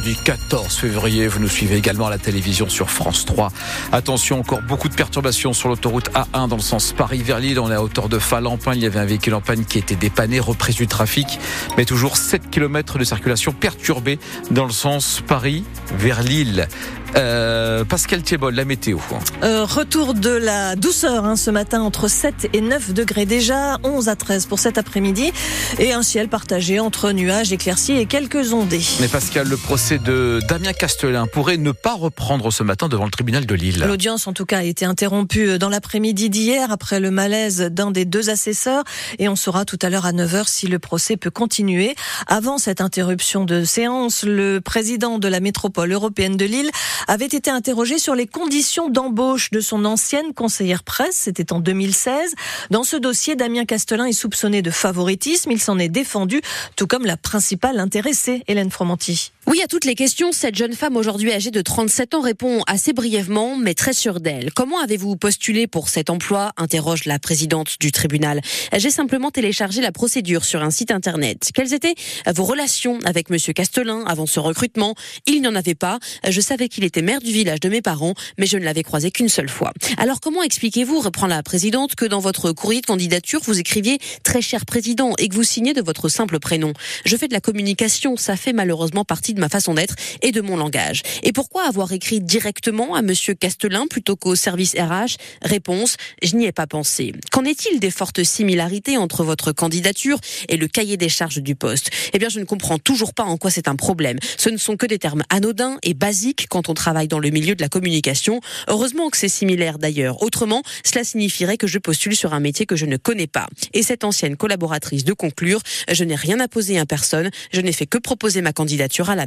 14 février. Vous nous suivez également à la télévision sur France 3. Attention, encore beaucoup de perturbations sur l'autoroute A1 dans le sens Paris vers Lille. On est à hauteur de Falampin. Il y avait un véhicule en panne qui était dépanné, reprise du trafic. Mais toujours 7 km de circulation perturbée dans le sens Paris vers Lille. Euh, Pascal Thiebol, la météo. Euh, retour de la douceur hein, ce matin entre 7 et 9 degrés déjà, 11 à 13 pour cet après-midi et un ciel partagé entre nuages éclaircis et quelques ondées. Mais Pascal, le procès de Damien Castelin pourrait ne pas reprendre ce matin devant le tribunal de Lille. L'audience en tout cas a été interrompue dans l'après-midi d'hier après le malaise d'un des deux assesseurs et on saura tout à l'heure à 9h si le procès peut continuer. Avant cette interruption de séance, le président de la métropole européenne de Lille avait été interrogé sur les conditions d'embauche de son ancienne conseillère presse. C'était en 2016. Dans ce dossier, Damien Castelin est soupçonné de favoritisme. Il s'en est défendu, tout comme la principale intéressée, Hélène Fromanti. Oui, à toutes les questions, cette jeune femme aujourd'hui âgée de 37 ans répond assez brièvement, mais très sûre d'elle. Comment avez-vous postulé pour cet emploi? interroge la présidente du tribunal. J'ai simplement téléchargé la procédure sur un site internet. Quelles étaient vos relations avec Monsieur Castelin avant ce recrutement? Il n'y en avait pas. Je savais qu'il était maire du village de mes parents, mais je ne l'avais croisé qu'une seule fois. Alors comment expliquez-vous, reprend la présidente, que dans votre courrier de candidature, vous écriviez très cher président et que vous signez de votre simple prénom? Je fais de la communication, ça fait malheureusement partie ma façon d'être et de mon langage. Et pourquoi avoir écrit directement à Monsieur Castelin plutôt qu'au service RH Réponse je n'y ai pas pensé. Qu'en est-il des fortes similarités entre votre candidature et le cahier des charges du poste? Eh bien, je ne comprends toujours pas en quoi c'est un problème. Ce ne sont que des termes anodins et basiques quand on travaille dans le milieu de la communication. Heureusement que c'est similaire d'ailleurs. Autrement, cela signifierait que je postule sur un métier que je ne connais pas. Et cette ancienne collaboratrice de conclure, je n'ai rien à poser à personne, je n'ai fait que proposer ma candidature à la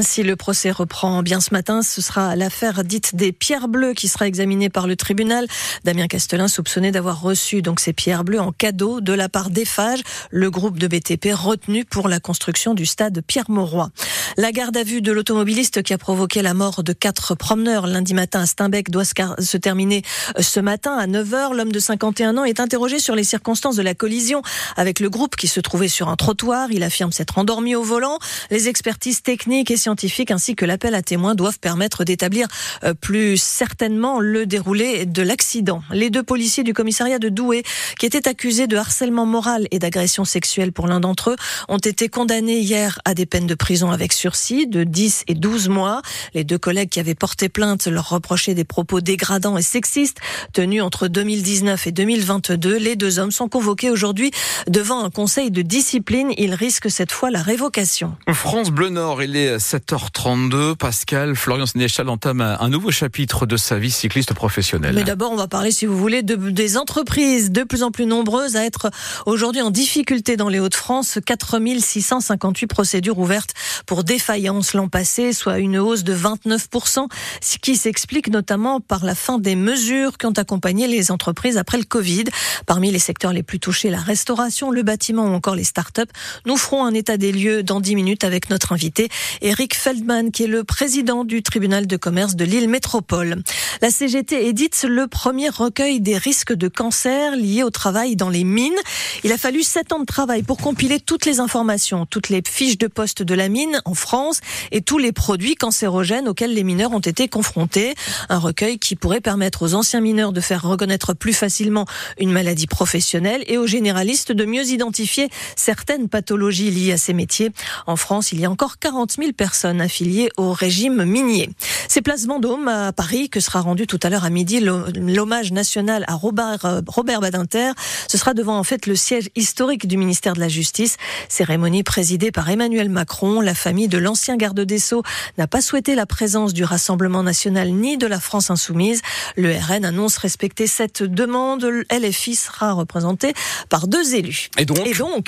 Si le procès reprend bien ce matin, ce sera l'affaire dite des pierres bleues qui sera examinée par le tribunal. Damien Castelin soupçonné d'avoir reçu donc ces pierres bleues en cadeau de la part d'Eiffage, le groupe de BTP retenu pour la construction du stade Pierre-Mauroy. La garde à vue de l'automobiliste qui a provoqué la mort de quatre promeneurs lundi matin à Steinbeck doit se terminer euh, ce matin à 9h. L'homme de 51 ans est interrogé sur les circonstances de la collision avec le groupe qui se trouvait sur un trottoir. Il affirme s'être endormi au volant. Les expertises techniques et scientifiques ainsi que l'appel à témoins doivent permettre d'établir euh, plus certainement le déroulé de l'accident. Les deux policiers du commissariat de Douai qui étaient accusés de harcèlement moral et d'agression sexuelle pour l'un d'entre eux ont été condamnés hier à des peines de prison avec de 10 et 12 mois. Les deux collègues qui avaient porté plainte leur reprochaient des propos dégradants et sexistes tenus entre 2019 et 2022. Les deux hommes sont convoqués aujourd'hui devant un conseil de discipline. Ils risquent cette fois la révocation. France Bleu Nord, il est 7h32. Pascal, Florian Sénéchal entame un nouveau chapitre de sa vie cycliste professionnelle. Mais d'abord, on va parler, si vous voulez, de, des entreprises de plus en plus nombreuses à être aujourd'hui en difficulté dans les Hauts-de-France. 4658 procédures ouvertes pour défaillance l'an passé, soit une hausse de 29% ce qui s'explique notamment par la fin des mesures qui ont accompagné les entreprises après le Covid. Parmi les secteurs les plus touchés, la restauration, le bâtiment ou encore les start-up. Nous ferons un état des lieux dans 10 minutes avec notre invité, Eric Feldman, qui est le président du tribunal de commerce de Lille Métropole. La CGT édite le premier recueil des risques de cancer liés au travail dans les mines. Il a fallu 7 ans de travail pour compiler toutes les informations, toutes les fiches de poste de la mine en France et tous les produits cancérogènes auxquels les mineurs ont été confrontés. Un recueil qui pourrait permettre aux anciens mineurs de faire reconnaître plus facilement une maladie professionnelle et aux généralistes de mieux identifier certaines pathologies liées à ces métiers. En France, il y a encore 40 000 personnes affiliées au régime minier. C'est place Vendôme à Paris que sera rendu tout à l'heure à midi l'hommage national à Robert, euh, Robert Badinter. Ce sera devant en fait le siège historique du ministère de la Justice. Cérémonie présidée par Emmanuel Macron. La famille famille de l'ancien garde des Sceaux n'a pas souhaité la présence du Rassemblement national ni de la France insoumise. Le RN annonce respecter cette demande. LFI sera représenté par deux élus. Et donc,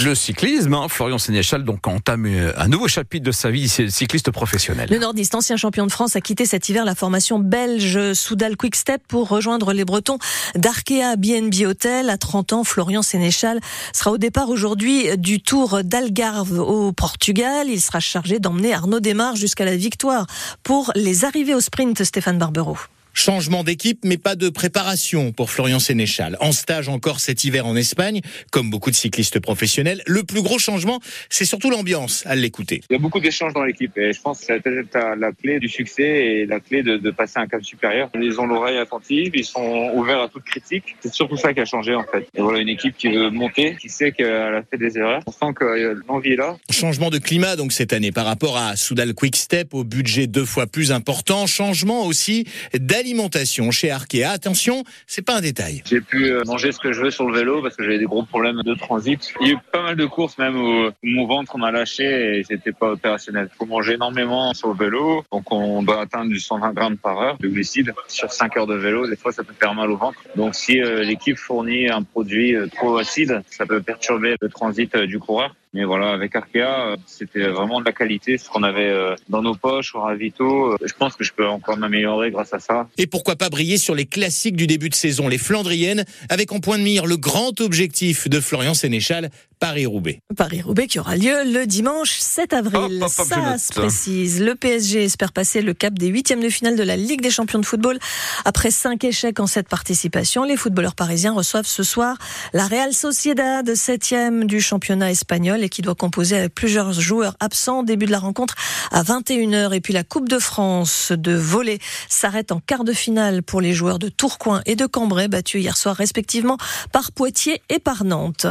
le cyclisme, hein, Florian Sénéchal donc entame un nouveau chapitre de sa vie cycliste professionnel. Le nordiste, ancien champion de France, a quitté cet hiver la formation belge Soudal Quickstep pour rejoindre les Bretons d'Arkea BNB Hotel. À 30 ans, Florian Sénéchal sera au départ aujourd'hui du Tour d'Algarve au Portugal. Il sera chargé d'emmener Arnaud Desmar jusqu'à la victoire pour les arrivées au sprint, Stéphane Barbero. Changement d'équipe, mais pas de préparation pour Florian Sénéchal. En stage encore cet hiver en Espagne, comme beaucoup de cyclistes professionnels. Le plus gros changement, c'est surtout l'ambiance, à l'écouter. Il y a beaucoup d'échanges dans l'équipe et je pense que c'est peut-être la clé du succès et la clé de, de passer un cap supérieur. Ils ont l'oreille attentive, ils sont ouverts à toute critique. C'est surtout ça qui a changé en fait. Et voilà une équipe qui veut monter, qui sait qu'elle a fait des erreurs. On sent que l'envie est là. Changement de climat donc cette année par rapport à Soudal Quickstep au budget deux fois plus important. Changement aussi d'alimentation alimentation chez Arkea. Attention, c'est pas un détail. J'ai pu euh, manger ce que je veux sur le vélo parce que j'avais des gros problèmes de transit. Il y a eu pas mal de courses même où mon ventre m'a lâché et j'étais pas opérationnel. Il faut manger énormément sur le vélo. Donc on doit atteindre du 120 grammes par heure de glucides sur 5 heures de vélo. Des fois, ça peut faire mal au ventre. Donc si euh, l'équipe fournit un produit euh, trop acide, ça peut perturber le transit du coureur. Mais voilà, avec Arkea, euh, c'était vraiment de la qualité, ce qu'on avait euh, dans nos poches au ravito. Euh, je pense que je peux encore m'améliorer grâce à ça. Et pourquoi pas briller sur les classiques du début de saison, les Flandriennes, avec en point de mire le grand objectif de Florian Sénéchal, Paris-Roubaix. Paris-Roubaix qui aura lieu le dimanche 7 avril. ça se précise. Le PSG espère passer le cap des huitièmes de finale de la Ligue des champions de football. Après cinq échecs en cette participation, les footballeurs parisiens reçoivent ce soir la Real Sociedad, septième du championnat espagnol et qui doit composer avec plusieurs joueurs absents. Début de la rencontre à 21h. Et puis la Coupe de France de volley s'arrête en quart de finale pour les joueurs de Tourcoing et de Cambrai, battus hier soir respectivement par Poitiers et par Nantes.